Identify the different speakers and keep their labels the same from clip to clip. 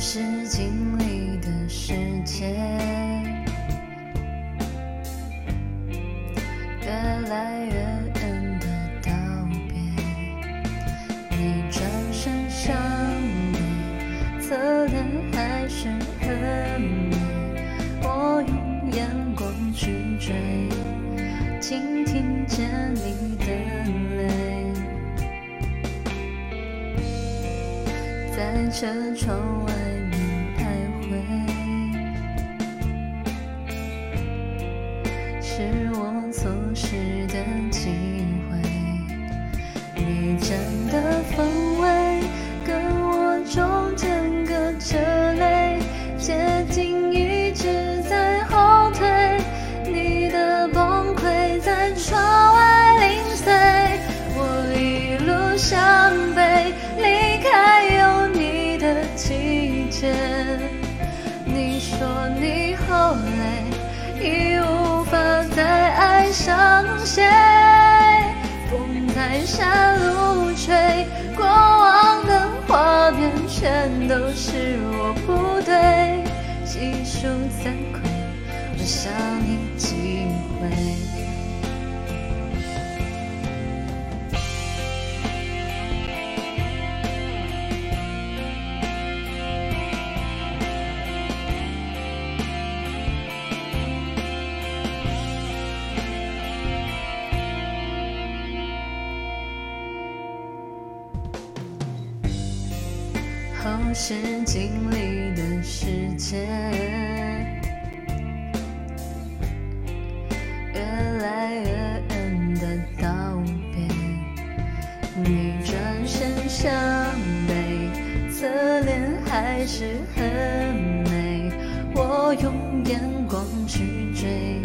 Speaker 1: 是经历的世界，越来越远的道别。你转身向背，侧脸还是很美。我用眼光去追，竟听见你的泪。在车窗外离开有你的季节。你说你好累，已无法再爱上谁。风在山路吹，过往的画面全都是我不对，细数惭愧，我想你后视镜里的世界，越来越远的道别。你转身向北，侧脸还是很美。我用眼光去追，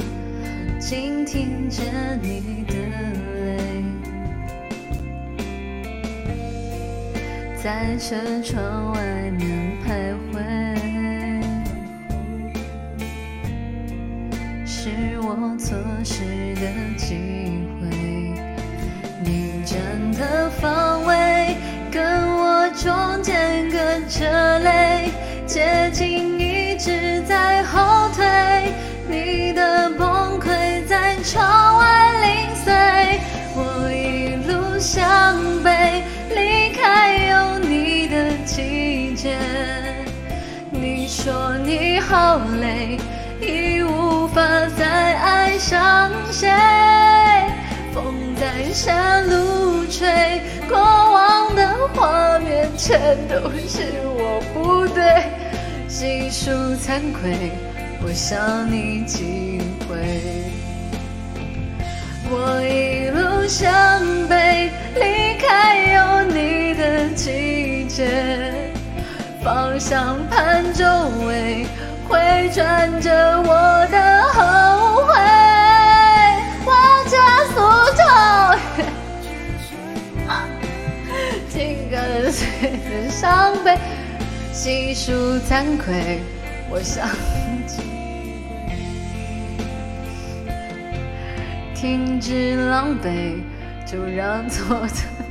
Speaker 1: 倾听着你的在车窗外面徘徊，是我错失的机会。你站的方位跟我中间隔着泪，接近你好累，已无法再爱上谁。风在山路吹，过往的画面全都是我不对，细数惭愧，我想你几回。我一路向北，离开有你的季节，方向穿着我的后悔，我加速走，紧跟随着伤悲，细数惭愧，我想起。停止狼狈，就让错的。